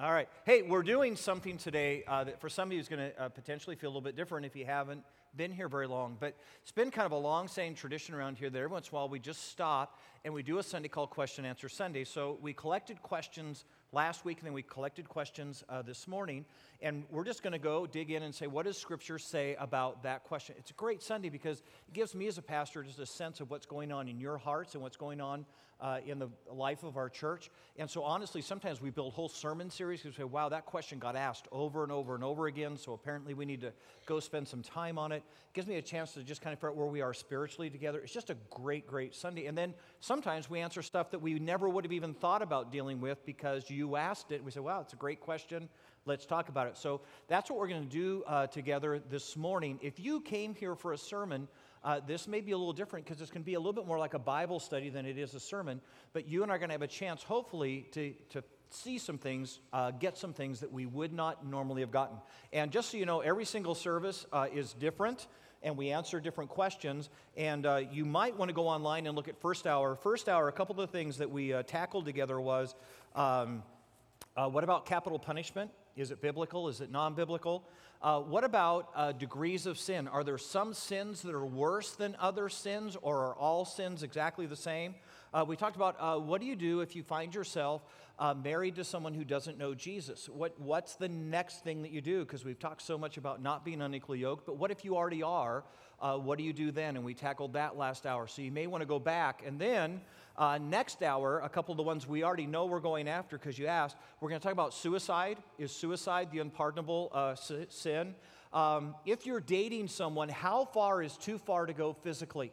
All right. Hey, we're doing something today uh, that for somebody who's going to uh, potentially feel a little bit different if you haven't been here very long. But it's been kind of a long saying tradition around here that every once in a while we just stop and we do a Sunday called Question Answer Sunday. So we collected questions last week and then we collected questions uh, this morning. And we're just going to go dig in and say, what does Scripture say about that question? It's a great Sunday because it gives me as a pastor just a sense of what's going on in your hearts and what's going on uh, in the life of our church. And so, honestly, sometimes we build whole sermon series because we say, wow, that question got asked over and over and over again. So, apparently, we need to go spend some time on it. It gives me a chance to just kind of figure out where we are spiritually together. It's just a great, great Sunday. And then sometimes we answer stuff that we never would have even thought about dealing with because you asked it. We say, wow, it's a great question. Let's talk about it. So, that's what we're going to do uh, together this morning. If you came here for a sermon, uh, this may be a little different because it's going to be a little bit more like a Bible study than it is a sermon. But you and I are going to have a chance, hopefully, to, to see some things, uh, get some things that we would not normally have gotten. And just so you know, every single service uh, is different and we answer different questions. And uh, you might want to go online and look at First Hour. First Hour, a couple of the things that we uh, tackled together was um, uh, what about capital punishment? Is it biblical? Is it non biblical? Uh, what about uh, degrees of sin? Are there some sins that are worse than other sins, or are all sins exactly the same? Uh, we talked about uh, what do you do if you find yourself uh, married to someone who doesn't know Jesus? What, what's the next thing that you do? Because we've talked so much about not being unequally yoked, but what if you already are? Uh, what do you do then? And we tackled that last hour. So you may want to go back. And then uh, next hour, a couple of the ones we already know we're going after because you asked, we're going to talk about suicide. Is suicide the unpardonable uh, sin? Um, if you're dating someone, how far is too far to go physically?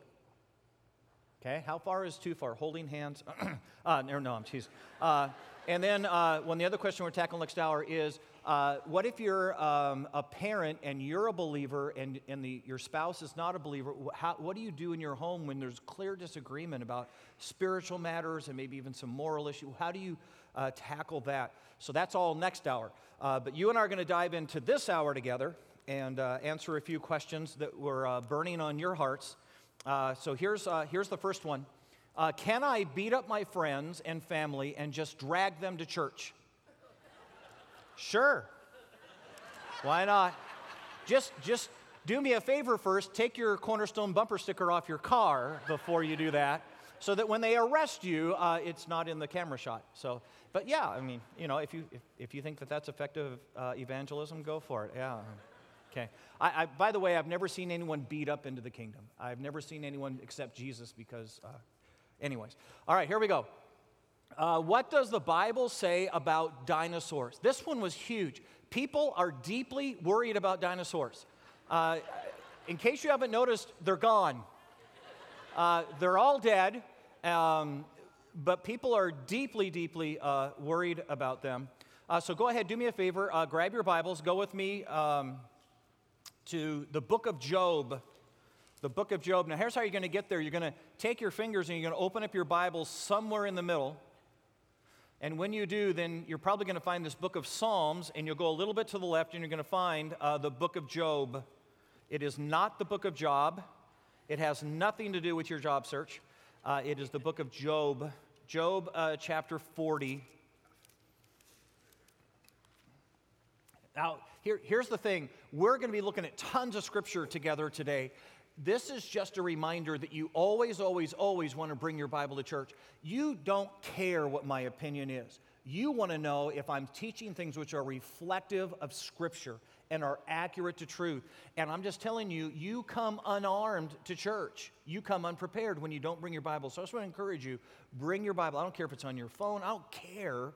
Okay, how far is too far? Holding hands? uh, no, no, I'm teasing. Uh, and then uh, when the other question we're tackling next hour is uh, what if you're um, a parent and you're a believer and, and the, your spouse is not a believer? How, what do you do in your home when there's clear disagreement about spiritual matters and maybe even some moral issue? How do you uh, tackle that? So that's all next hour. Uh, but you and I are going to dive into this hour together and uh, answer a few questions that were uh, burning on your hearts. So here's, here's the first one Can I beat up my friends and family and just drag them to church? Sure. Why not? Just, just do me a favor first. Take your cornerstone bumper sticker off your car before you do that, so that when they arrest you, uh, it's not in the camera shot. So, but yeah, I mean, you know, if you if, if you think that that's effective uh, evangelism, go for it. Yeah. Okay. I, I, by the way, I've never seen anyone beat up into the kingdom. I've never seen anyone accept Jesus because, uh, anyways. All right, here we go. Uh, what does the Bible say about dinosaurs? This one was huge. People are deeply worried about dinosaurs. Uh, in case you haven't noticed, they're gone. Uh, they're all dead, um, but people are deeply, deeply uh, worried about them. Uh, so go ahead, do me a favor, uh, grab your Bibles, go with me um, to the book of Job. The book of Job. Now, here's how you're going to get there. You're going to take your fingers and you're going to open up your Bible somewhere in the middle. And when you do, then you're probably going to find this book of Psalms, and you'll go a little bit to the left, and you're going to find uh, the book of Job. It is not the book of Job, it has nothing to do with your job search. Uh, it is the book of Job, Job uh, chapter 40. Now, here, here's the thing we're going to be looking at tons of scripture together today this is just a reminder that you always, always, always want to bring your Bible to church. You don't care what my opinion is. You want to know if I'm teaching things which are reflective of Scripture and are accurate to truth. And I'm just telling you, you come unarmed to church. You come unprepared when you don't bring your Bible. So I just want to encourage you bring your Bible. I don't care if it's on your phone, I don't care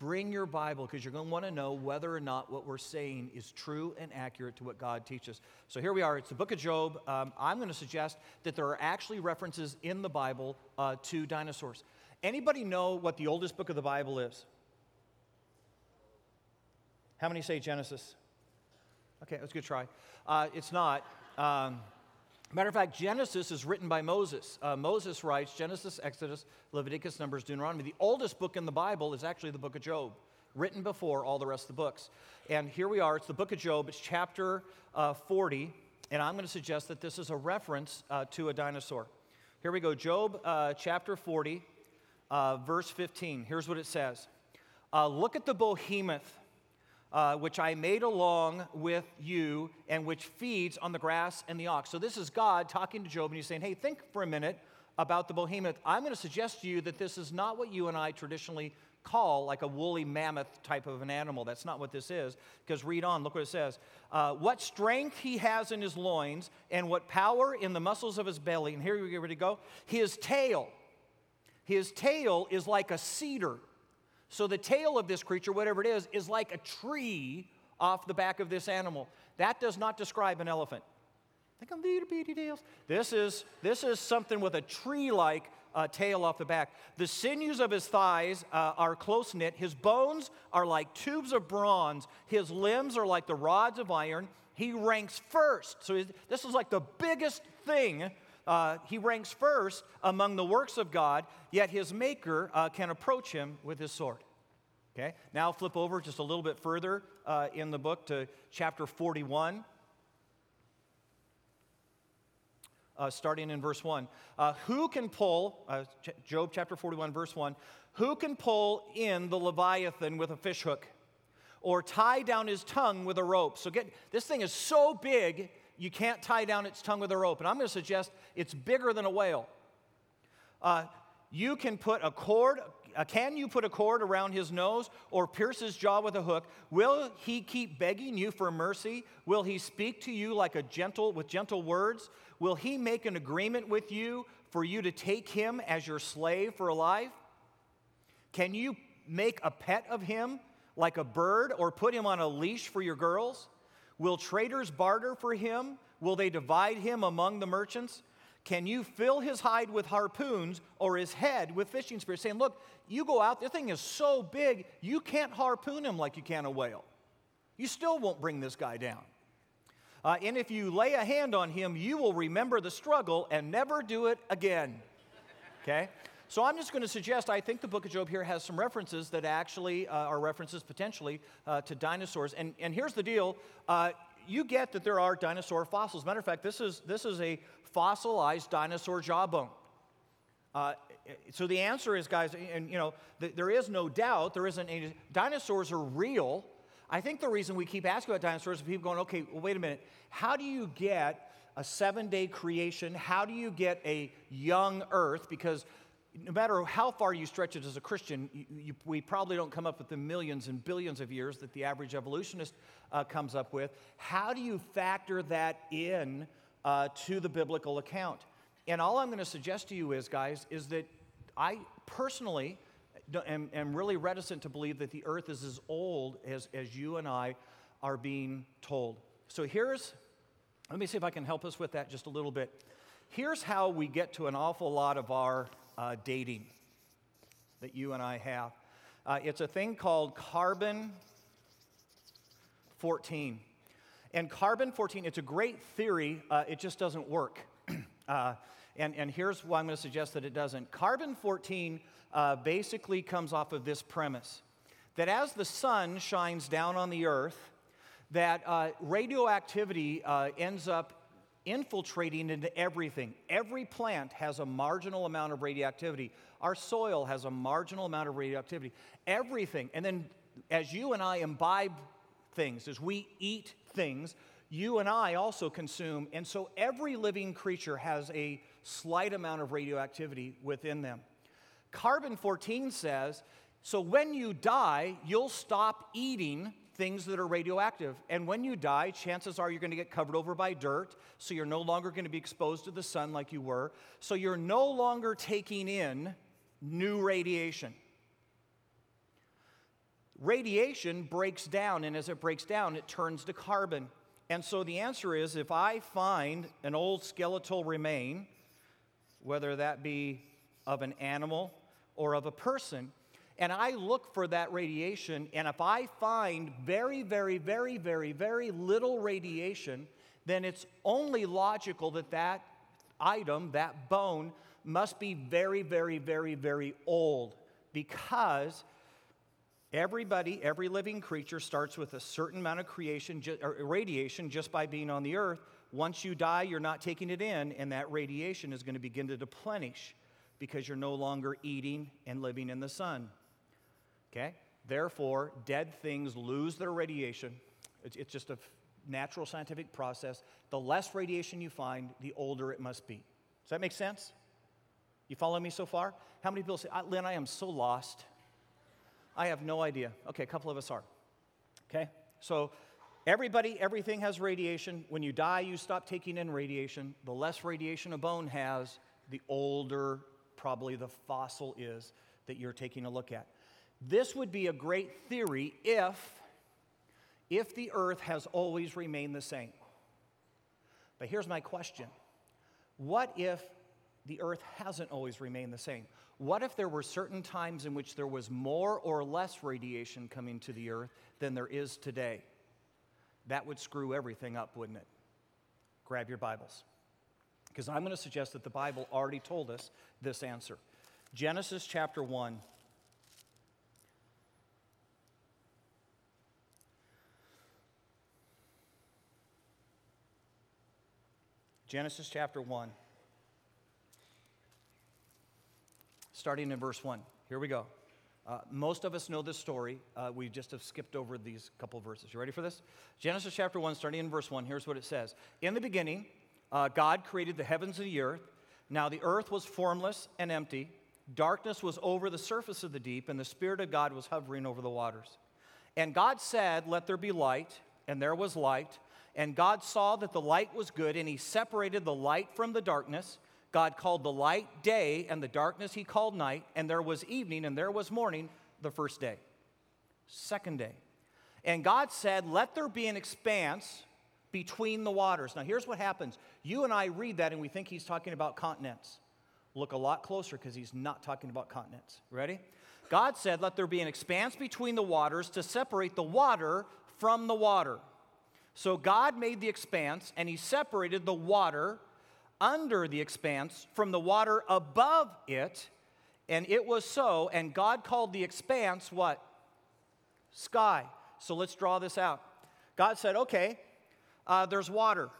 Bring your Bible because you're going to want to know whether or not what we're saying is true and accurate to what God teaches. So here we are. It's the book of Job. Um, I'm going to suggest that there are actually references in the Bible uh, to dinosaurs. Anybody know what the oldest book of the Bible is? How many say Genesis? Okay, that's a good try. Uh, it's not. Um, Matter of fact, Genesis is written by Moses. Uh, Moses writes Genesis, Exodus, Leviticus, Numbers, Deuteronomy. The oldest book in the Bible is actually the book of Job, written before all the rest of the books. And here we are, it's the book of Job, it's chapter uh, 40, and I'm going to suggest that this is a reference uh, to a dinosaur. Here we go, Job uh, chapter 40, uh, verse 15. Here's what it says uh, look at the behemoth, uh, which I made along with you, and which feeds on the grass and the ox. So this is God talking to Job, and he's saying, Hey, think for a minute about the behemoth. I'm going to suggest to you that this is not what you and I traditionally call like a woolly mammoth type of an animal. That's not what this is. Because read on, look what it says. Uh, what strength he has in his loins, and what power in the muscles of his belly. And here we get ready to go. His tail. His tail is like a cedar. So the tail of this creature, whatever it is, is like a tree off the back of this animal. That does not describe an elephant. Think of little bitty tails. This is, this is something with a tree like uh, tail off the back. The sinews of his thighs uh, are close knit. His bones are like tubes of bronze. His limbs are like the rods of iron. He ranks first. So this is like the biggest thing. Uh, he ranks first among the works of God, yet his maker uh, can approach him with his sword. Okay, now flip over just a little bit further uh, in the book to chapter 41. uh, starting in verse 1. Uh, who can pull, uh, Job chapter 41, verse 1, who can pull in the Leviathan with a fishhook or tie down his tongue with a rope? So get this thing is so big, you can't tie down its tongue with a rope. And I'm going to suggest it's bigger than a whale. Uh, you can put a cord, uh, can you put a cord around his nose or pierce his jaw with a hook? Will he keep begging you for mercy? Will he speak to you like a gentle with gentle words? Will he make an agreement with you for you to take him as your slave for a life? Can you make a pet of him like a bird or put him on a leash for your girls? Will traders barter for him? Will they divide him among the merchants? Can you fill his hide with harpoons or his head with fishing spears? Saying, look, you go out, this thing is so big, you can't harpoon him like you can a whale. You still won't bring this guy down. Uh, and if you lay a hand on him, you will remember the struggle and never do it again. Okay? So I'm just going to suggest I think the book of Job here has some references that actually uh, are references potentially uh, to dinosaurs. And, and here's the deal uh, you get that there are dinosaur fossils. Matter of fact, this is, this is a fossilized dinosaur jawbone. Uh, so the answer is, guys, and you know, th- there is no doubt, there isn't any, dinosaurs are real. I think the reason we keep asking about dinosaurs is people going, okay, well, wait a minute. How do you get a seven day creation? How do you get a young earth? Because no matter how far you stretch it as a Christian, you, you, we probably don't come up with the millions and billions of years that the average evolutionist uh, comes up with. How do you factor that in uh, to the biblical account? And all I'm going to suggest to you is, guys, is that I personally am, am really reticent to believe that the earth is as old as, as you and I are being told. So here's, let me see if I can help us with that just a little bit. Here's how we get to an awful lot of our uh, dating that you and I have. Uh, it's a thing called carbon 14. And carbon 14, it's a great theory, uh, it just doesn't work. Uh, and, and here's why I'm going to suggest that it doesn't. Carbon 14 uh, basically comes off of this premise that as the sun shines down on the earth, that uh, radioactivity ends up infiltrating into everything. Every plant has a marginal amount of radioactivity. Our soil has a marginal amount of radioactivity. Everything. And then as you and I imbibe things, as we eat things, you and I also consume. And so every living creature has a slight amount of radioactivity within them. Carbon 14 says, so when you die, you'll stop eating things that are radioactive. And when you die, chances are you're going to get covered over by dirt, so you're no longer going to be exposed to the sun like you were. So you're no longer taking in new radiation. Radiation breaks down, and as it breaks down, it turns to carbon. And so the answer is if I find an old skeletal remain, whether that be of an animal or of a person, and I look for that radiation, and if I find very, very, very, very, very little radiation, then it's only logical that that item, that bone, must be very, very, very, very old because everybody, every living creature starts with a certain amount of creation, or radiation just by being on the earth. Once you die, you're not taking it in, and that radiation is going to begin to deplenish because you're no longer eating and living in the sun. Okay? Therefore, dead things lose their radiation. It's, it's just a natural scientific process. The less radiation you find, the older it must be. Does that make sense? You follow me so far? How many people say, ah, Lynn, I am so lost? I have no idea. Okay, a couple of us are. Okay? So, everybody, everything has radiation. When you die, you stop taking in radiation. The less radiation a bone has, the older probably the fossil is that you're taking a look at. This would be a great theory if if the earth has always remained the same. But here's my question What if the earth hasn't always remained the same? What if there were certain times in which there was more or less radiation coming to the earth than there is today? That would screw everything up, wouldn't it? Grab your Bibles. Because I'm going to suggest that the Bible already told us this answer. Genesis chapter 1. Genesis chapter 1, starting in verse 1. Here we go. Uh, most of us know this story. Uh, we just have skipped over these couple verses. You ready for this? Genesis chapter 1, starting in verse 1. Here's what it says In the beginning, uh, God created the heavens and the earth. Now the earth was formless and empty. Darkness was over the surface of the deep, and the Spirit of God was hovering over the waters. And God said, Let there be light, and there was light. And God saw that the light was good, and he separated the light from the darkness. God called the light day, and the darkness he called night. And there was evening, and there was morning the first day. Second day. And God said, Let there be an expanse between the waters. Now, here's what happens you and I read that, and we think he's talking about continents. Look a lot closer because he's not talking about continents. Ready? God said, Let there be an expanse between the waters to separate the water from the water. So God made the expanse and he separated the water under the expanse from the water above it. And it was so. And God called the expanse what? Sky. So let's draw this out. God said, okay, uh, there's water.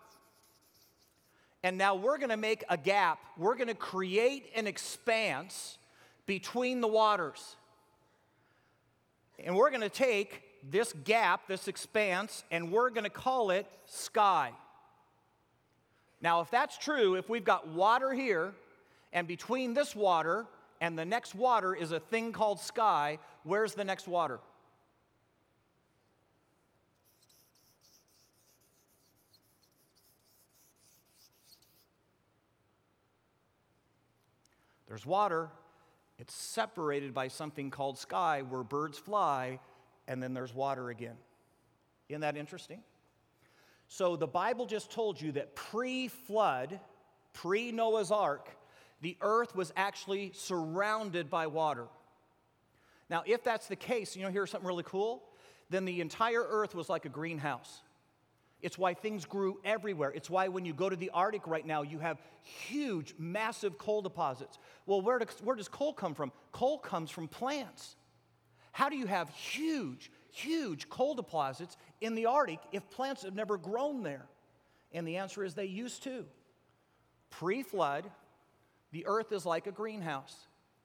And now we're going to make a gap. We're going to create an expanse between the waters. And we're going to take this gap, this expanse, and we're going to call it sky. Now, if that's true, if we've got water here, and between this water and the next water is a thing called sky, where's the next water? There's water. It's separated by something called sky where birds fly and then there's water again. Isn't that interesting? So the Bible just told you that pre flood, pre Noah's Ark, the earth was actually surrounded by water. Now, if that's the case, you know, here's something really cool. Then the entire earth was like a greenhouse. It's why things grew everywhere. It's why when you go to the Arctic right now, you have huge, massive coal deposits. Well, where does, where does coal come from? Coal comes from plants. How do you have huge, huge coal deposits in the Arctic if plants have never grown there? And the answer is they used to. Pre flood, the earth is like a greenhouse.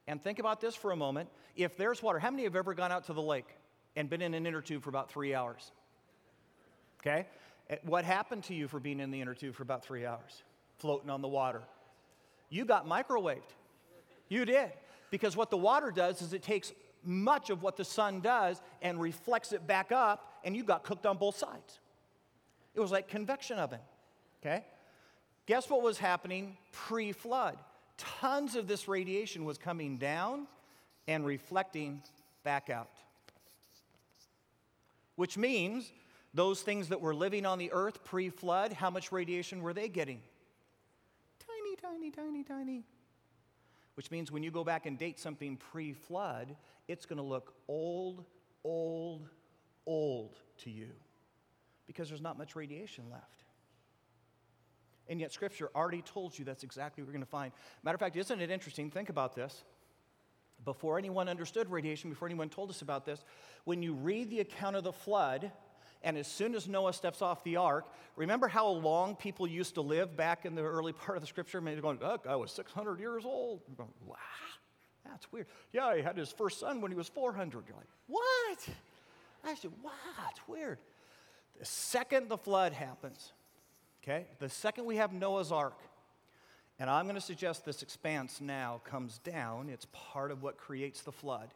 And think about this for a moment. If there's water, how many have ever gone out to the lake and been in an inner tube for about three hours? Okay? Eh, what happened to you for being in the inner tube for about three hours, floating on the water? You got microwaved. You did. Because what the water does is it takes much of what the sun does and reflects it back up, and you got cooked on both sides. It was like convection oven, okay? Guess what was happening pre flood? Tons of this radiation was coming down and reflecting back out. Which means those things that were living on the earth pre flood, how much radiation were they getting? Tiny, tiny, tiny, tiny which means when you go back and date something pre flood, it's going to look old, old, old to you because there's not much radiation left. And yet, Scripture already told you that's exactly what we're going to find. Matter of fact, isn't it interesting? Think about this. Before anyone understood radiation, before anyone told us about this, when you read the account of the flood, and as soon as Noah steps off the ark, remember how long people used to live back in the early part of the scripture? Maybe going, oh, I was 600 years old. Going, wow, That's weird. Yeah, he had his first son when he was 400. You're like, what? I said, wow, it's weird. The second the flood happens, okay, the second we have Noah's ark, and I'm going to suggest this expanse now comes down, it's part of what creates the flood.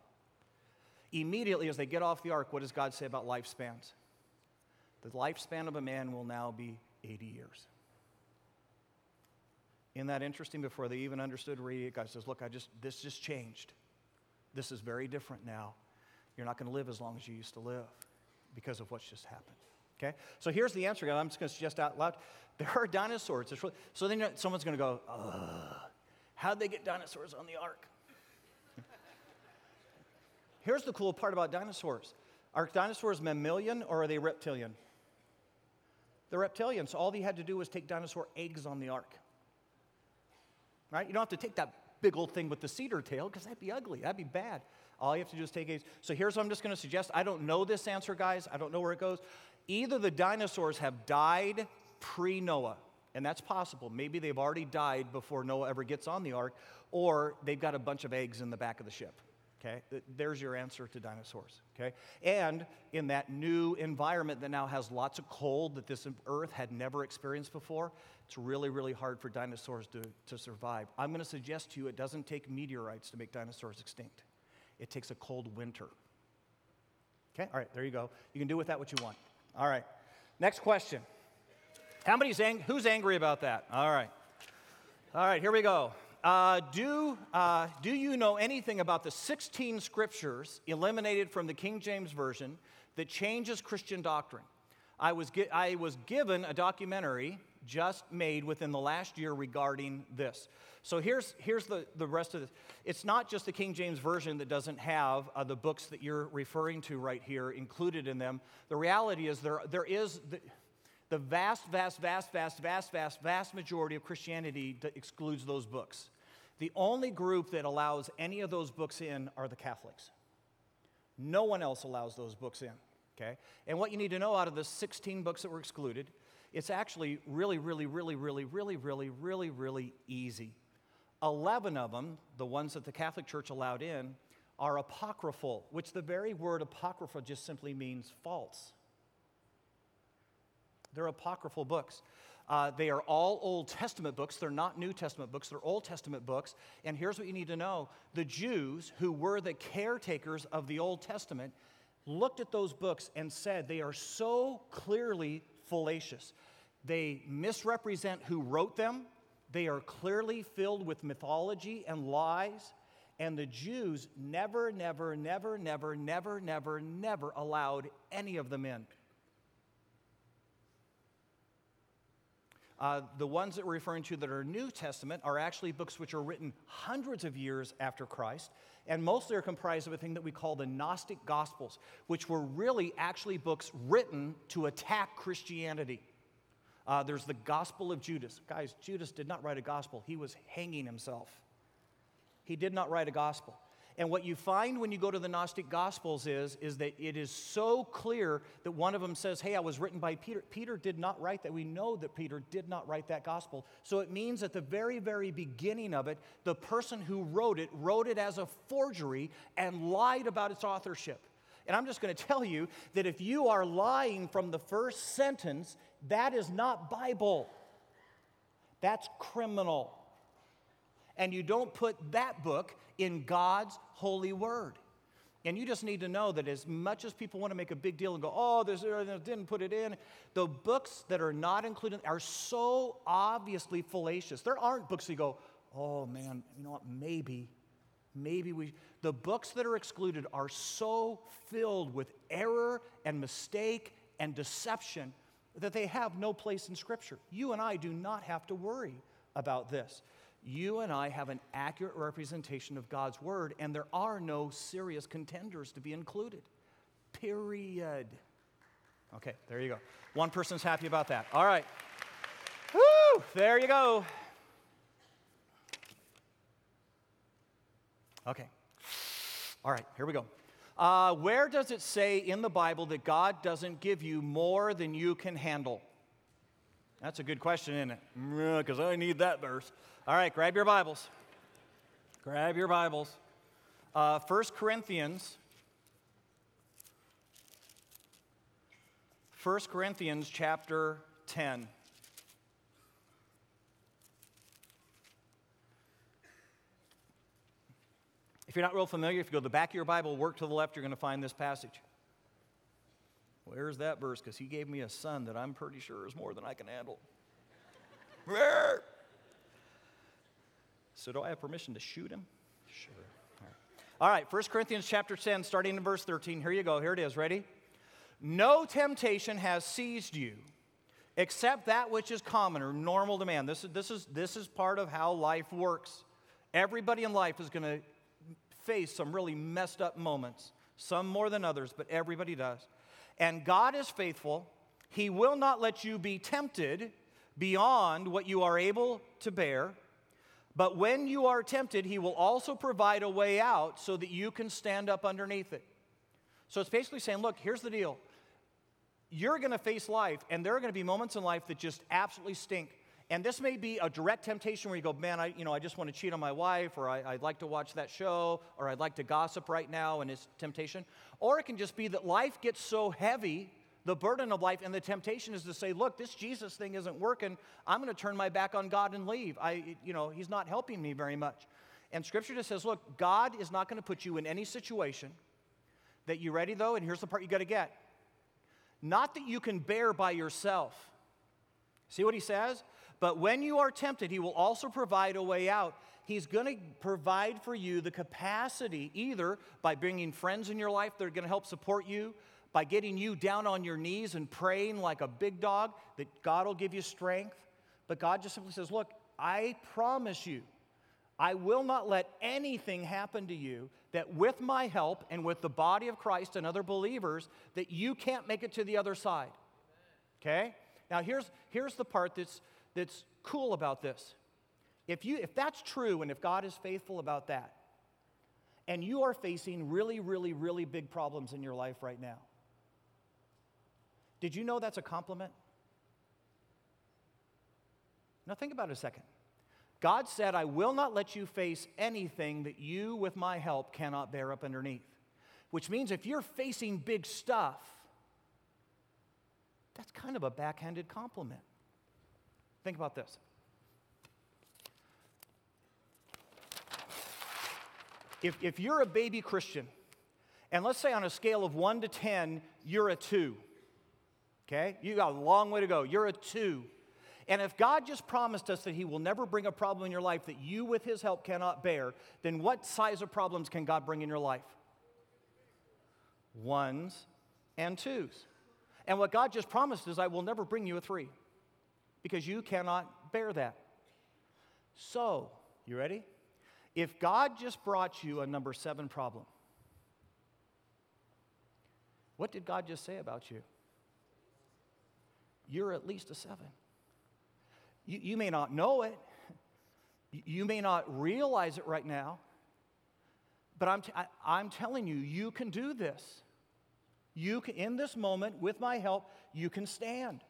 Immediately as they get off the ark, what does God say about lifespans? The lifespan of a man will now be 80 years. Isn't that interesting? Before they even understood reading it, God says, Look, I just this just changed. This is very different now. You're not going to live as long as you used to live because of what's just happened. Okay? So here's the answer. I'm just going to suggest out loud. There are dinosaurs. Really, so then someone's going to go, how'd they get dinosaurs on the ark? here's the cool part about dinosaurs. Are dinosaurs mammalian or are they reptilian? They're reptilian, so all they had to do was take dinosaur eggs on the ark. Right? You don't have to take that big old thing with the cedar tail because that'd be ugly. That'd be bad. All you have to do is take eggs. So here's what I'm just going to suggest. I don't know this answer, guys. I don't know where it goes. Either the dinosaurs have died pre Noah, and that's possible. Maybe they've already died before Noah ever gets on the ark, or they've got a bunch of eggs in the back of the ship. Okay, there's your answer to dinosaurs. Okay, and in that new environment that now has lots of cold that this earth had never experienced before, it's really, really hard for dinosaurs to, to survive. I'm going to suggest to you it doesn't take meteorites to make dinosaurs extinct, it takes a cold winter. Okay, all right, there you go. You can do with that what you want. All right, next question. How many's ang- who's angry about that? All right. All right, here we go. Uh, do, uh, do you know anything about the 16 scriptures eliminated from the King James Version that changes Christian doctrine? I was, gi- I was given a documentary just made within the last year regarding this. So here's, here's the, the rest of this. It's not just the King James Version that doesn't have uh, the books that you're referring to right here included in them. The reality is there, there is. The, the vast, vast, vast, vast, vast, vast, vast majority of Christianity that excludes those books. The only group that allows any of those books in are the Catholics. No one else allows those books in, okay? And what you need to know out of the 16 books that were excluded, it's actually really, really, really, really, really, really, really, really easy. 11 of them, the ones that the Catholic Church allowed in, are apocryphal, which the very word apocrypha just simply means false. They're apocryphal books. Uh, they are all Old Testament books. They're not New Testament books, they're Old Testament books. And here's what you need to know the Jews, who were the caretakers of the Old Testament, looked at those books and said they are so clearly fallacious. They misrepresent who wrote them, they are clearly filled with mythology and lies. And the Jews never, never, never, never, never, never, never allowed any of them in. Uh, the ones that we're referring to that are New Testament are actually books which are written hundreds of years after Christ, and mostly are comprised of a thing that we call the Gnostic Gospels, which were really actually books written to attack Christianity. Uh, there's the Gospel of Judas. Guys, Judas did not write a gospel, he was hanging himself. He did not write a gospel. And what you find when you go to the Gnostic Gospels is, is that it is so clear that one of them says, Hey, I was written by Peter. Peter did not write that. We know that Peter did not write that gospel. So it means at the very, very beginning of it, the person who wrote it wrote it as a forgery and lied about its authorship. And I'm just going to tell you that if you are lying from the first sentence, that is not Bible. That's criminal and you don't put that book in God's holy word. And you just need to know that as much as people want to make a big deal and go, oh, there's, uh, didn't put it in, the books that are not included are so obviously fallacious. There aren't books that go, oh man, you know what, maybe, maybe we. The books that are excluded are so filled with error and mistake and deception that they have no place in Scripture. You and I do not have to worry about this you and I have an accurate representation of God's word, and there are no serious contenders to be included. Period. Okay, there you go. One person's happy about that. All right. Woo! There you go. Okay. All right, here we go. Uh, where does it say in the Bible that God doesn't give you more than you can handle? That's a good question, isn't it? Because I need that verse. All right, grab your Bibles. Grab your Bibles. Uh, 1 Corinthians. 1 Corinthians chapter 10. If you're not real familiar, if you go to the back of your Bible, work to the left, you're going to find this passage. Where's that verse? Because he gave me a son that I'm pretty sure is more than I can handle. so, do I have permission to shoot him? Sure. All right. All right, 1 Corinthians chapter 10, starting in verse 13. Here you go. Here it is. Ready? No temptation has seized you except that which is common or normal to man. This is, this is, this is part of how life works. Everybody in life is going to face some really messed up moments, some more than others, but everybody does. And God is faithful. He will not let you be tempted beyond what you are able to bear. But when you are tempted, He will also provide a way out so that you can stand up underneath it. So it's basically saying, look, here's the deal. You're going to face life, and there are going to be moments in life that just absolutely stink. And this may be a direct temptation where you go, man, I, you know, I just want to cheat on my wife, or I, would like to watch that show, or I'd like to gossip right now, and it's temptation. Or it can just be that life gets so heavy, the burden of life, and the temptation is to say, look, this Jesus thing isn't working. I'm going to turn my back on God and leave. I, you know, He's not helping me very much. And Scripture just says, look, God is not going to put you in any situation that you ready though, and here's the part you got to get. Not that you can bear by yourself. See what he says? But when you are tempted, He will also provide a way out. He's going to provide for you the capacity either by bringing friends in your life that are going to help support you, by getting you down on your knees and praying like a big dog, that God will give you strength. But God just simply says, Look, I promise you, I will not let anything happen to you that with my help and with the body of Christ and other believers, that you can't make it to the other side. Okay? Now here's, here's the part that's that's cool about this. If, you, if that's true and if God is faithful about that, and you are facing really, really, really big problems in your life right now, did you know that's a compliment? Now, think about it a second. God said, I will not let you face anything that you, with my help, cannot bear up underneath. Which means if you're facing big stuff, that's kind of a backhanded compliment. Think about this. If, if you're a baby Christian, and let's say on a scale of one to 10, you're a two, okay? You got a long way to go. You're a two. And if God just promised us that He will never bring a problem in your life that you, with His help, cannot bear, then what size of problems can God bring in your life? Ones and twos. And what God just promised is, I will never bring you a three because you cannot bear that. So, you ready? If God just brought you a number seven problem, what did God just say about you? You're at least a seven. You, you may not know it, you may not realize it right now, but I'm, t- I, I'm telling you, you can do this. You can, in this moment, with my help, you can stand.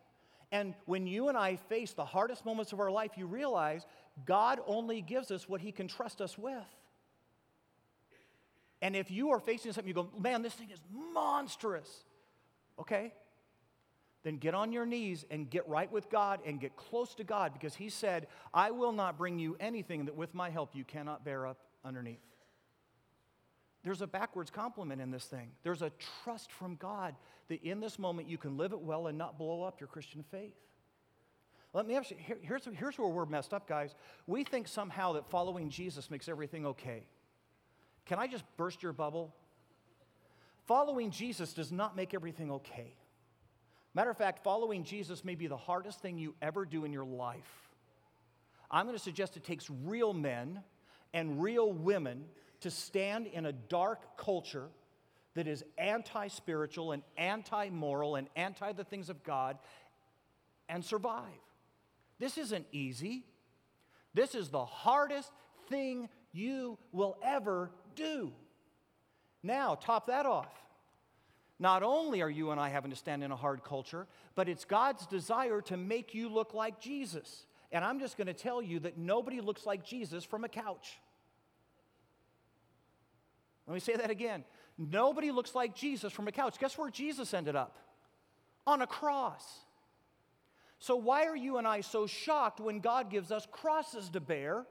And when you and I face the hardest moments of our life, you realize God only gives us what He can trust us with. And if you are facing something, you go, man, this thing is monstrous. Okay? Then get on your knees and get right with God and get close to God because He said, I will not bring you anything that with my help you cannot bear up underneath. There's a backwards compliment in this thing. There's a trust from God that in this moment you can live it well and not blow up your Christian faith. Let me ask you here, here's, here's where we're messed up, guys. We think somehow that following Jesus makes everything okay. Can I just burst your bubble? Following Jesus does not make everything okay. Matter of fact, following Jesus may be the hardest thing you ever do in your life. I'm going to suggest it takes real men and real women to stand in a dark culture that is anti spiritual and anti moral and anti the things of God and survive. This isn't easy. This is the hardest thing you will ever do. Now, top that off. Not only are you and I having to stand in a hard culture, but it's God's desire to make you look like Jesus. And I'm just going to tell you that nobody looks like Jesus from a couch. Let me say that again. Nobody looks like Jesus from a couch. Guess where Jesus ended up? On a cross. So, why are you and I so shocked when God gives us crosses to bear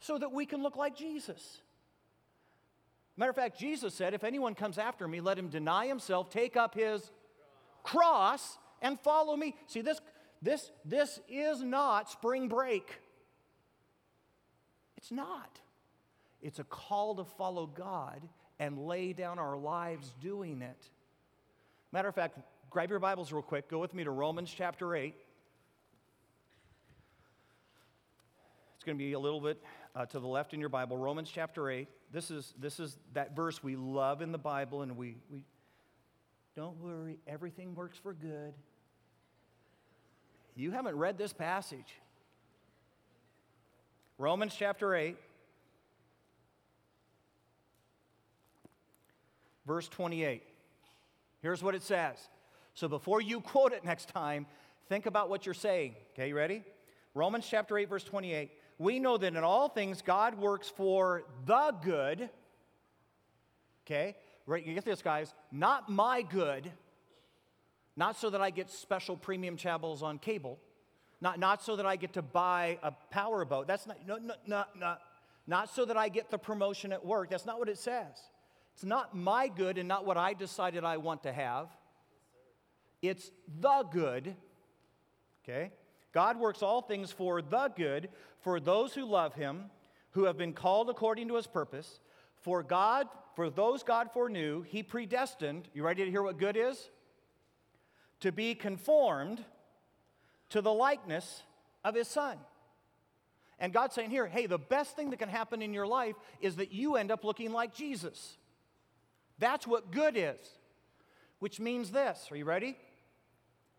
so that we can look like Jesus? Matter of fact, Jesus said, If anyone comes after me, let him deny himself, take up his cross, and follow me. See, this, this, this is not spring break. It's not. It's a call to follow God and lay down our lives doing it. Matter of fact, grab your Bibles real quick. Go with me to Romans chapter 8. It's going to be a little bit uh, to the left in your Bible. Romans chapter 8. This is, this is that verse we love in the Bible, and we, we don't worry, everything works for good. You haven't read this passage. Romans chapter 8. verse 28. Here's what it says. So before you quote it next time, think about what you're saying. Okay, you ready? Romans chapter 8, verse 28. We know that in all things God works for the good. Okay, right? You get this, guys. Not my good. Not so that I get special premium channels on cable. Not, not so that I get to buy a power boat. That's not, no, no, no, no. Not so that I get the promotion at work. That's not what it says. It's not my good and not what I decided I want to have. It's the good. Okay? God works all things for the good for those who love him, who have been called according to his purpose. For God, for those God foreknew, he predestined. You ready to hear what good is? To be conformed to the likeness of his son. And God's saying here, hey, the best thing that can happen in your life is that you end up looking like Jesus. That's what good is, which means this. Are you ready?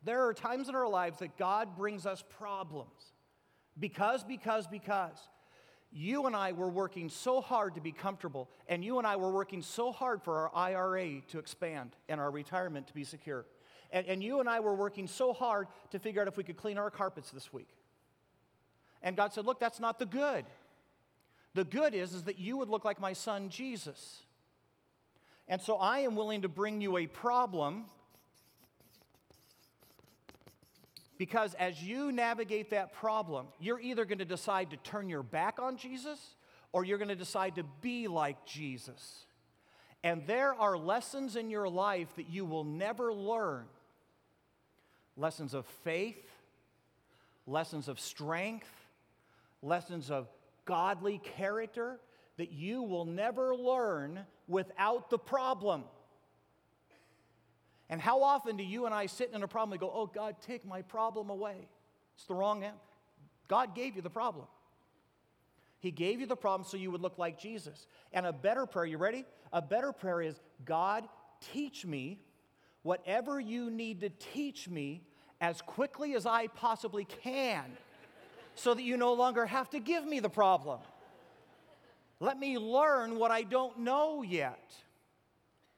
There are times in our lives that God brings us problems. Because, because, because. You and I were working so hard to be comfortable, and you and I were working so hard for our IRA to expand and our retirement to be secure. And, and you and I were working so hard to figure out if we could clean our carpets this week. And God said, Look, that's not the good. The good is, is that you would look like my son Jesus. And so I am willing to bring you a problem because as you navigate that problem, you're either going to decide to turn your back on Jesus or you're going to decide to be like Jesus. And there are lessons in your life that you will never learn lessons of faith, lessons of strength, lessons of godly character that you will never learn without the problem. And how often do you and I sit in a problem and go, Oh, God, take my problem away? It's the wrong answer. God gave you the problem. He gave you the problem so you would look like Jesus. And a better prayer, you ready? A better prayer is God, teach me whatever you need to teach me as quickly as I possibly can so that you no longer have to give me the problem. Let me learn what I don't know yet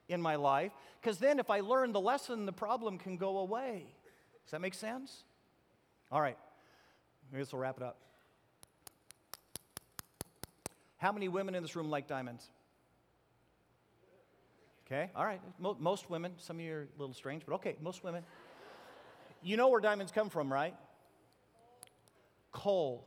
in my life, because then if I learn the lesson, the problem can go away. Does that make sense? All right, maybe this will wrap it up. How many women in this room like diamonds? Okay, all right. most women, some of you are a little strange, but okay, most women. You know where diamonds come from, right? Coal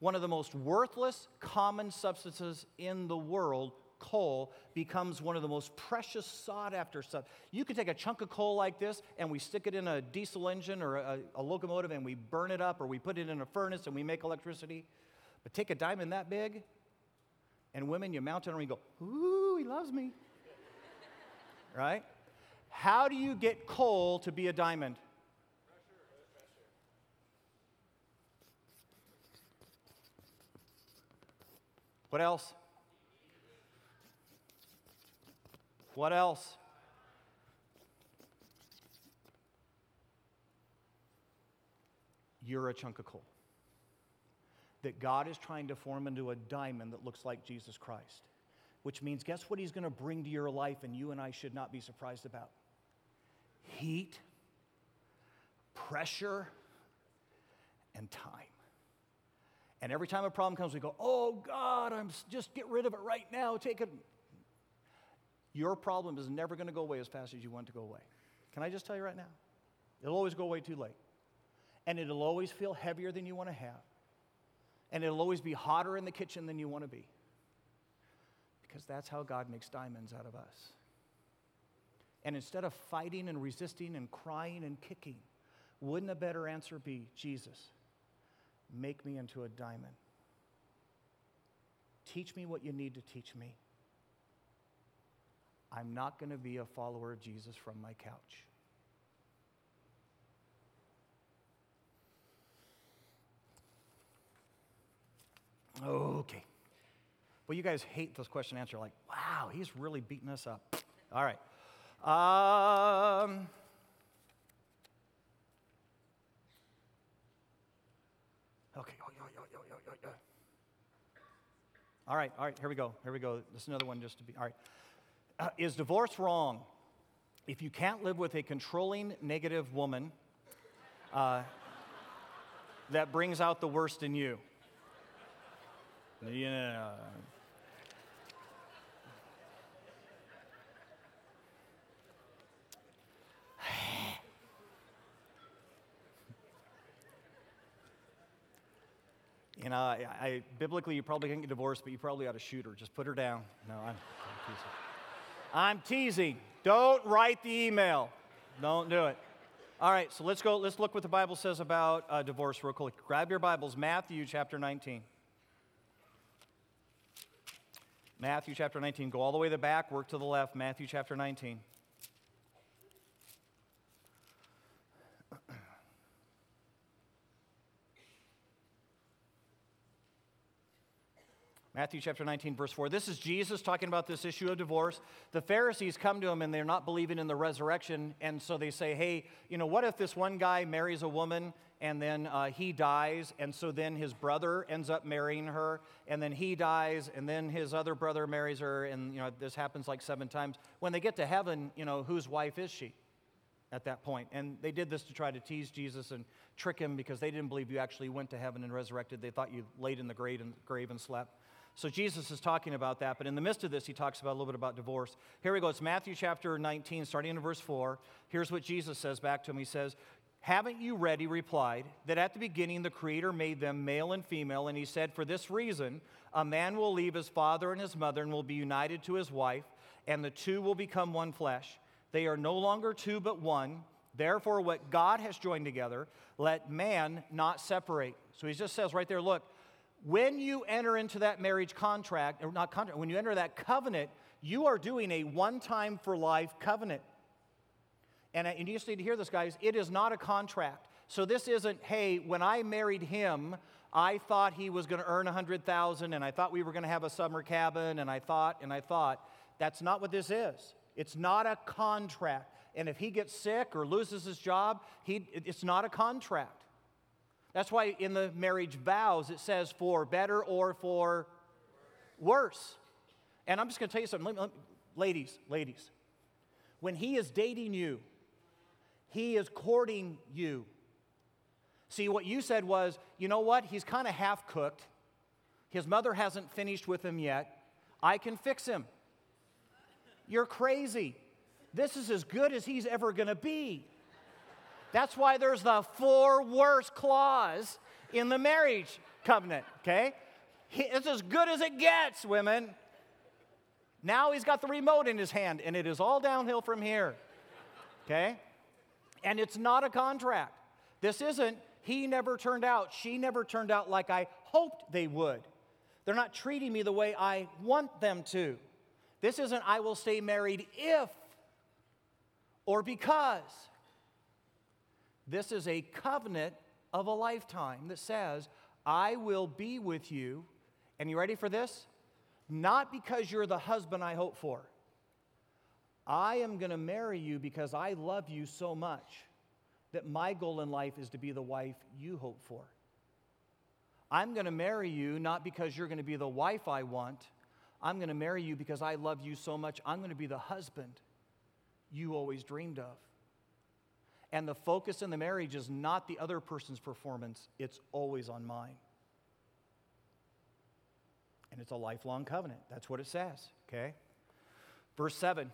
one of the most worthless common substances in the world, coal, becomes one of the most precious sought after stuff. You can take a chunk of coal like this and we stick it in a diesel engine or a, a, locomotive and we burn it up or we put it in a furnace and we make electricity. But take a diamond that big and women, you mount it and you go, ooh, he loves me. right? How do you get coal to be a diamond? What else? What else? You're a chunk of coal that God is trying to form into a diamond that looks like Jesus Christ. Which means, guess what He's going to bring to your life, and you and I should not be surprised about? Heat, pressure, and time. And every time a problem comes, we go, Oh God, I'm just get rid of it right now. Take it. Your problem is never going to go away as fast as you want to go away. Can I just tell you right now? It'll always go away too late. And it'll always feel heavier than you want to have. And it'll always be hotter in the kitchen than you want to be. Because that's how God makes diamonds out of us. And instead of fighting and resisting and crying and kicking, wouldn't a better answer be Jesus, make me into a diamond? Teach me what you need to teach me. I'm not going to be a follower of Jesus from my couch. Okay. Well, you guys hate those question answer. Like, wow, he's really beating us up. All right. Um, okay. Oh. All right. All right. Here we go. Here we go. This is another one just to be. All right. Uh, is divorce wrong? If you can't live with a controlling, negative woman uh, that brings out the worst in you. Yeah. You know, I, I, biblically, you probably can't get divorced, but you probably ought to shoot her. Just put her down. No, I'm, I'm. I'm teasing. Don't write the email. Don't do it. All right, so let's go. Let's look what the Bible says about uh, divorce real quick. Grab your Bibles, Matthew chapter 19. Matthew chapter 19. Go all the way to the back, work to the left. Matthew chapter 19. Matthew chapter 19, verse 4. This is Jesus talking about this issue of divorce. The Pharisees come to him and they're not believing in the resurrection. And so they say, hey, you know, what if this one guy marries a woman and then uh, he dies? And so then his brother ends up marrying her. And then he dies. And then his other brother marries her. And, you know, this happens like seven times. When they get to heaven, you know, whose wife is she? At that point. And they did this to try to tease Jesus and trick him because they didn't believe you actually went to heaven and resurrected. They thought you laid in the grave and, grave and slept. So Jesus is talking about that, but in the midst of this, he talks about a little bit about divorce. Here we go. It's Matthew chapter 19, starting in verse 4. Here's what Jesus says back to him. He says, Haven't you read, he replied, that at the beginning the Creator made them male and female, and he said, For this reason, a man will leave his father and his mother and will be united to his wife, and the two will become one flesh. They are no longer two but one. Therefore, what God has joined together, let man not separate. So he just says right there, look, when you enter into that marriage contract, or not contract, when you enter that covenant, you are doing a one time for life covenant. And, uh, and you just need to hear this, guys. It is not a contract. So this isn't, hey, when I married him, I thought he was going to earn 100,000 and I thought we were going to have a summer cabin and I thought and I thought. That's not what this is. It's not a contract. And if he gets sick or loses his job, he, it's not a contract. That's why in the marriage vows it says for better or for worse. And I'm just going to tell you something. Ladies, ladies, when he is dating you, he is courting you. See, what you said was, you know what? He's kind of half cooked. His mother hasn't finished with him yet. I can fix him. You're crazy. This is as good as he's ever going to be. That's why there's the four worst clause in the marriage covenant, okay? It's as good as it gets, women. Now he's got the remote in his hand, and it is all downhill from here, okay? And it's not a contract. This isn't, he never turned out, she never turned out like I hoped they would. They're not treating me the way I want them to. This isn't, I will stay married if or because. This is a covenant of a lifetime that says, I will be with you. And you ready for this? Not because you're the husband I hope for. I am going to marry you because I love you so much that my goal in life is to be the wife you hope for. I'm going to marry you not because you're going to be the wife I want. I'm going to marry you because I love you so much. I'm going to be the husband you always dreamed of. And the focus in the marriage is not the other person's performance, it's always on mine. And it's a lifelong covenant. That's what it says, okay? Verse 7.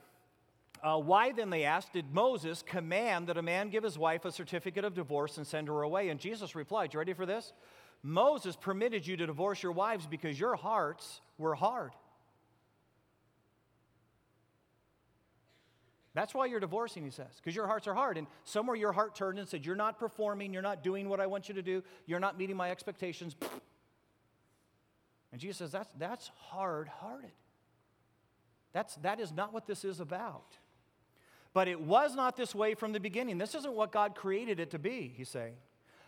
Uh, why then, they asked, did Moses command that a man give his wife a certificate of divorce and send her away? And Jesus replied, You ready for this? Moses permitted you to divorce your wives because your hearts were hard. That's why you're divorcing, he says, because your hearts are hard. And somewhere your heart turned and said, You're not performing, you're not doing what I want you to do, you're not meeting my expectations. And Jesus says, That's, that's hard hearted. That's, that is not what this is about. But it was not this way from the beginning. This isn't what God created it to be, he's saying.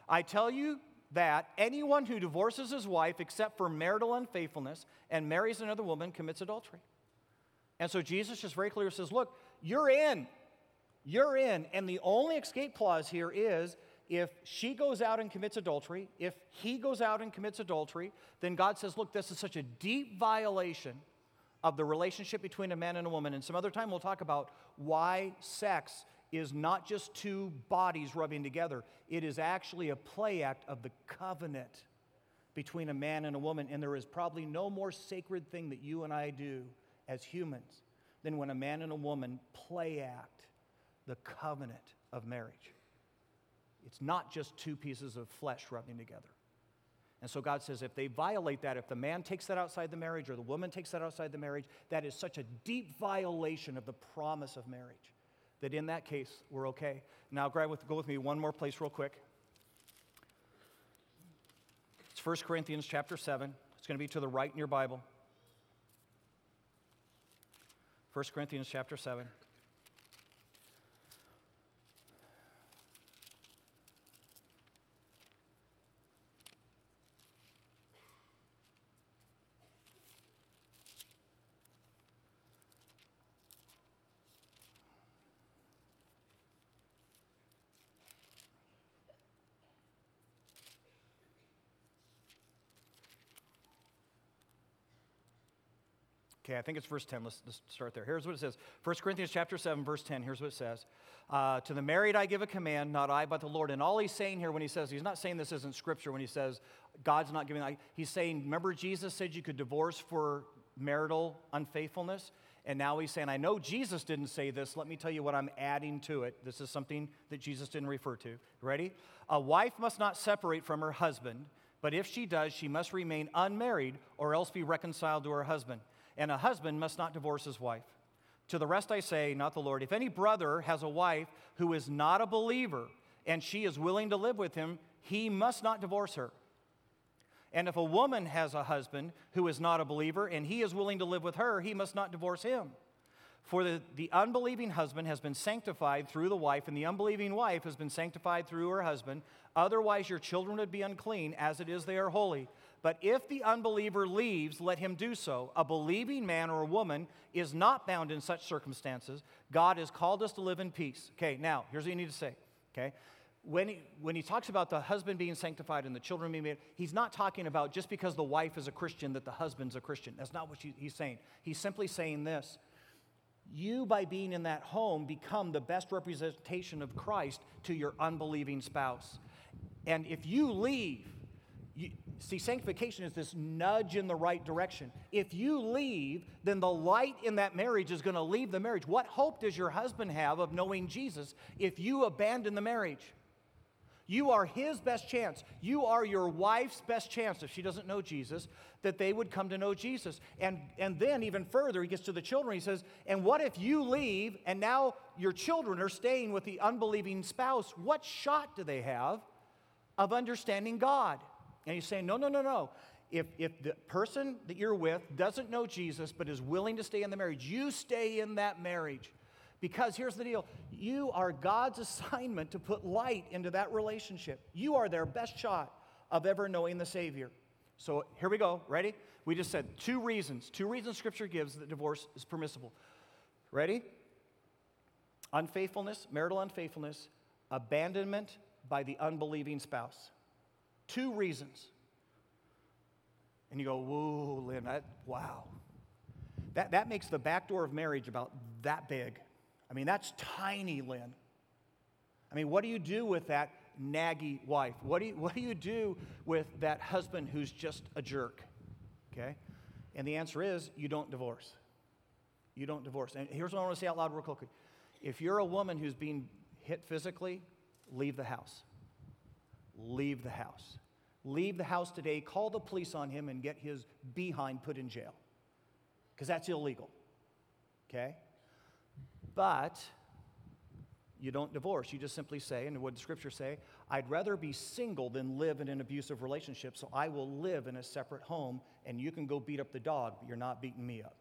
I tell you that anyone who divorces his wife except for marital unfaithfulness and marries another woman commits adultery. And so Jesus just very clearly says, Look, you're in. You're in. And the only escape clause here is if she goes out and commits adultery, if he goes out and commits adultery, then God says, look, this is such a deep violation of the relationship between a man and a woman. And some other time we'll talk about why sex is not just two bodies rubbing together, it is actually a play act of the covenant between a man and a woman. And there is probably no more sacred thing that you and I do as humans than when a man and a woman play act the covenant of marriage. It's not just two pieces of flesh rubbing together. And so God says if they violate that, if the man takes that outside the marriage or the woman takes that outside the marriage, that is such a deep violation of the promise of marriage that in that case we're okay. Now, grab with, go with me one more place real quick. It's 1 Corinthians chapter 7. It's going to be to the right in your Bible. 1 Corinthians chapter 7. I think it's verse 10. Let's, let's, start there. Here's what it says 1 Corinthians chapter 7, verse 10. Here's what it says uh, To the married I give a command, not I, but the Lord. And all he's saying here when he says, he's not saying this isn't scripture when he says God's not giving, he's saying, remember Jesus said you could divorce for marital unfaithfulness? And now he's saying, I know Jesus didn't say this. Let me tell you what I'm adding to it. This is something that Jesus didn't refer to. Ready? A wife must not separate from her husband, but if she does, she must remain unmarried or else be reconciled to her husband and a husband must not divorce his wife. To the rest I say, not the Lord. If any brother has a wife who is not a believer and she is willing to live with him, he must not divorce her. And if a woman has a husband who is not a believer and he is willing to live with her, he must not divorce him. For the, the unbelieving husband has been sanctified through the wife, and the unbelieving wife has been sanctified through her husband. Otherwise, your children would be unclean, as it is they are holy. But if the unbeliever leaves, let him do so. A believing man or a woman is not bound in such circumstances. God has called us to live in peace. Okay, now, here's what you need to say. Okay? When he, when he talks about the husband being sanctified and the children being made, he's not talking about just because the wife is a Christian that the husband's a Christian. That's not what he's saying. He's simply saying this you, by being in that home, become the best representation of Christ to your unbelieving spouse. And if you leave, you, see, sanctification is this nudge in the right direction. If you leave, then the light in that marriage is going to leave the marriage. What hope does your husband have of knowing Jesus if you abandon the marriage? You are his best chance. You are your wife's best chance, if she doesn't know Jesus, that they would come to know Jesus. And, and then, even further, he gets to the children. He says, And what if you leave and now your children are staying with the unbelieving spouse? What shot do they have of understanding God? And he's saying, no, no, no, no. If, if the person that you're with doesn't know Jesus but is willing to stay in the marriage, you stay in that marriage. Because here's the deal you are God's assignment to put light into that relationship. You are their best shot of ever knowing the Savior. So here we go. Ready? We just said two reasons. Two reasons Scripture gives that divorce is permissible. Ready? Unfaithfulness, marital unfaithfulness, abandonment by the unbelieving spouse. Two reasons. And you go, whoa, Lynn, that, wow. That, that makes the back door of marriage about that big. I mean, that's tiny, Lynn. I mean, what do you do with that naggy wife? What do you, what do, you do with that husband who's just a jerk? Okay? And the answer is you don't divorce. You don't divorce. And here's what I want to say out loud real quickly. If you're a woman who's being hit physically, leave the house. Leave the house. Leave the house today, call the police on him, and get his behind put in jail. Because that's illegal. Okay? But you don't divorce. You just simply say, and what did Scripture say? I'd rather be single than live in an abusive relationship, so I will live in a separate home, and you can go beat up the dog, but you're not beating me up.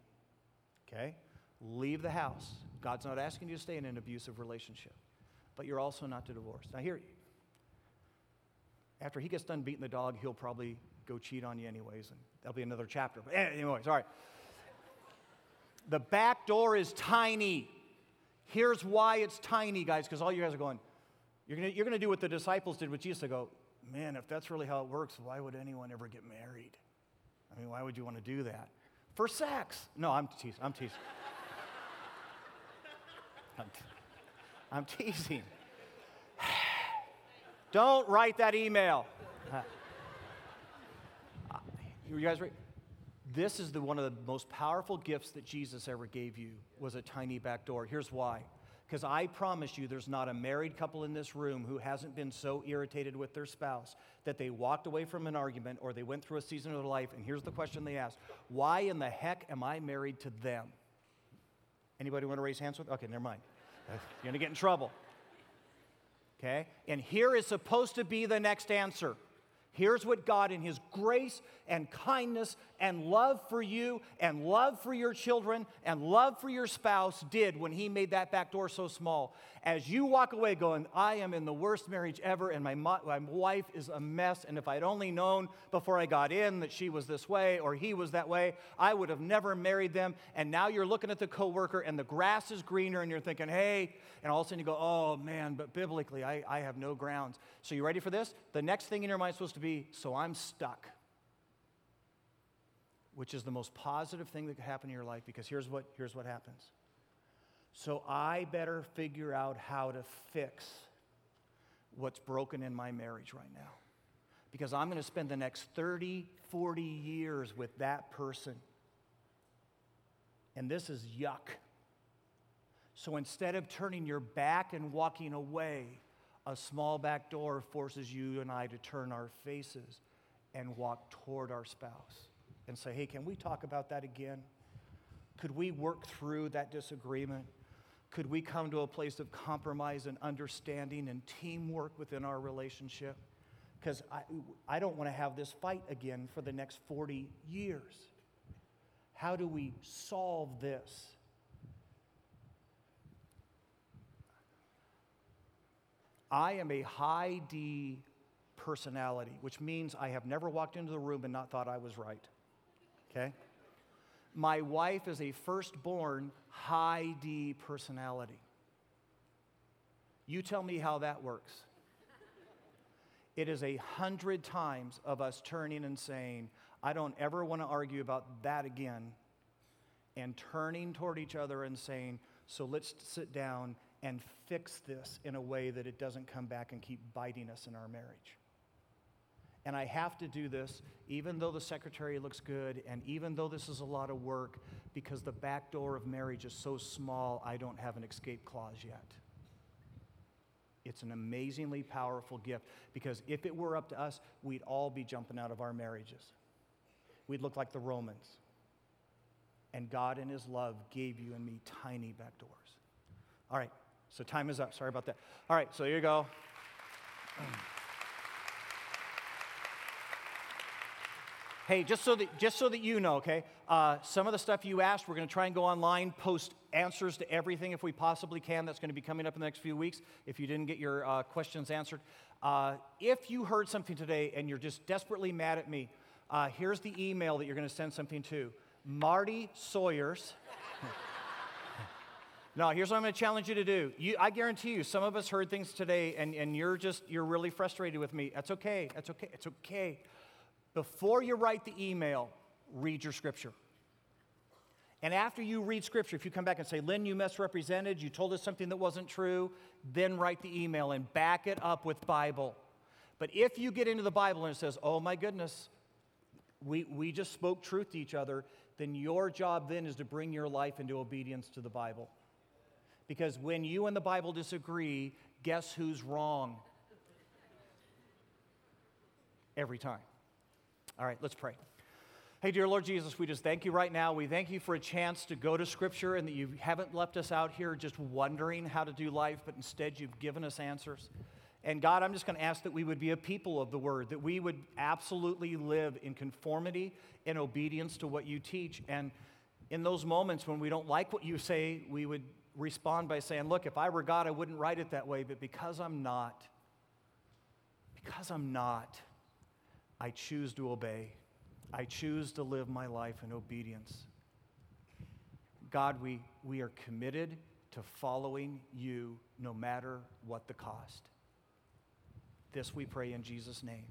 Okay? Leave the house. God's not asking you to stay in an abusive relationship, but you're also not to divorce. Now, here, after he gets done beating the dog, he'll probably go cheat on you anyways, and that'll be another chapter. But anyways, all right. The back door is tiny. Here's why it's tiny, guys, because all you guys are going, you're going you're to do what the disciples did with Jesus. They go, man, if that's really how it works, why would anyone ever get married? I mean, why would you want to do that? For sex. No, I'm teasing. I'm teasing. I'm, I'm teasing. Don't write that email. you guys ready? This is the, one of the most powerful gifts that Jesus ever gave you was a tiny back door. Here's why. Because I promise you, there's not a married couple in this room who hasn't been so irritated with their spouse that they walked away from an argument or they went through a season of their life. And here's the question they asked Why in the heck am I married to them? Anybody want to raise hands with? Okay, never mind. You're going to get in trouble. Okay? And here is supposed to be the next answer. Here's what God, in His grace and kindness and love for you and love for your children and love for your spouse, did when He made that back door so small. As you walk away going, I am in the worst marriage ever and my, my wife is a mess, and if I'd only known before I got in that she was this way or he was that way, I would have never married them. And now you're looking at the coworker and the grass is greener and you're thinking, hey, and all of a sudden you go, oh man, but biblically, I, I have no grounds. So you ready for this? The next thing in your mind is supposed to be, so I'm stuck. Which is the most positive thing that could happen in your life because here's what, here's what happens. So I better figure out how to fix what's broken in my marriage right now. Because I'm going to spend the next 30, 40 years with that person. And this is yuck. So instead of turning your back and walking away, a small back door forces you and I to turn our faces and walk toward our spouse and say, hey, can we talk about that again? Could we work through that disagreement? Could we come to a place of compromise and understanding and teamwork within our relationship? Because I, I don't want to have this fight again for the next 40 years. How do we solve this? I am a high D personality, which means I have never walked into the room and not thought I was right. Okay? My wife is a firstborn high D personality. You tell me how that works. It is a hundred times of us turning and saying, I don't ever want to argue about that again, and turning toward each other and saying, So let's sit down and fix this in a way that it doesn't come back and keep biting us in our marriage. And I have to do this even though the secretary looks good and even though this is a lot of work because the back door of marriage is so small, I don't have an escape clause yet. It's an amazingly powerful gift because if it were up to us, we'd all be jumping out of our marriages. We'd look like the Romans. And God, in His love, gave you and me tiny back doors. All right, so time is up. Sorry about that. All right, so here you go. Hey, just so that, just so that you know, okay, uh, some of the stuff you asked, we're going to try and go online, post answers to everything if we possibly can. That's going to be coming up in the next few weeks if you didn't get your uh, questions answered. Uh, if you heard something today and you're just desperately mad at me, uh, here's the email that you're going to send something to Marty Sawyers. no, here's what I'm going to challenge you to do. You, I guarantee you, some of us heard things today and, and you're just, you're really frustrated with me. That's okay. That's okay. It's okay. Before you write the email, read your scripture. And after you read scripture, if you come back and say, Lynn, you misrepresented, you told us something that wasn't true, then write the email and back it up with Bible. But if you get into the Bible and it says, oh my goodness, we, we just spoke truth to each other, then your job then is to bring your life into obedience to the Bible. Because when you and the Bible disagree, guess who's wrong? Every time. All right, let's pray. Hey, dear Lord Jesus, we just thank you right now. We thank you for a chance to go to Scripture and that you haven't left us out here just wondering how to do life, but instead you've given us answers. And God, I'm just going to ask that we would be a people of the Word, that we would absolutely live in conformity and obedience to what you teach. And in those moments when we don't like what you say, we would respond by saying, Look, if I were God, I wouldn't write it that way, but because I'm not, because I'm not, I choose to obey. I choose to live my life in obedience. God, we, we are committed to following you no matter what the cost. This we pray in Jesus' name.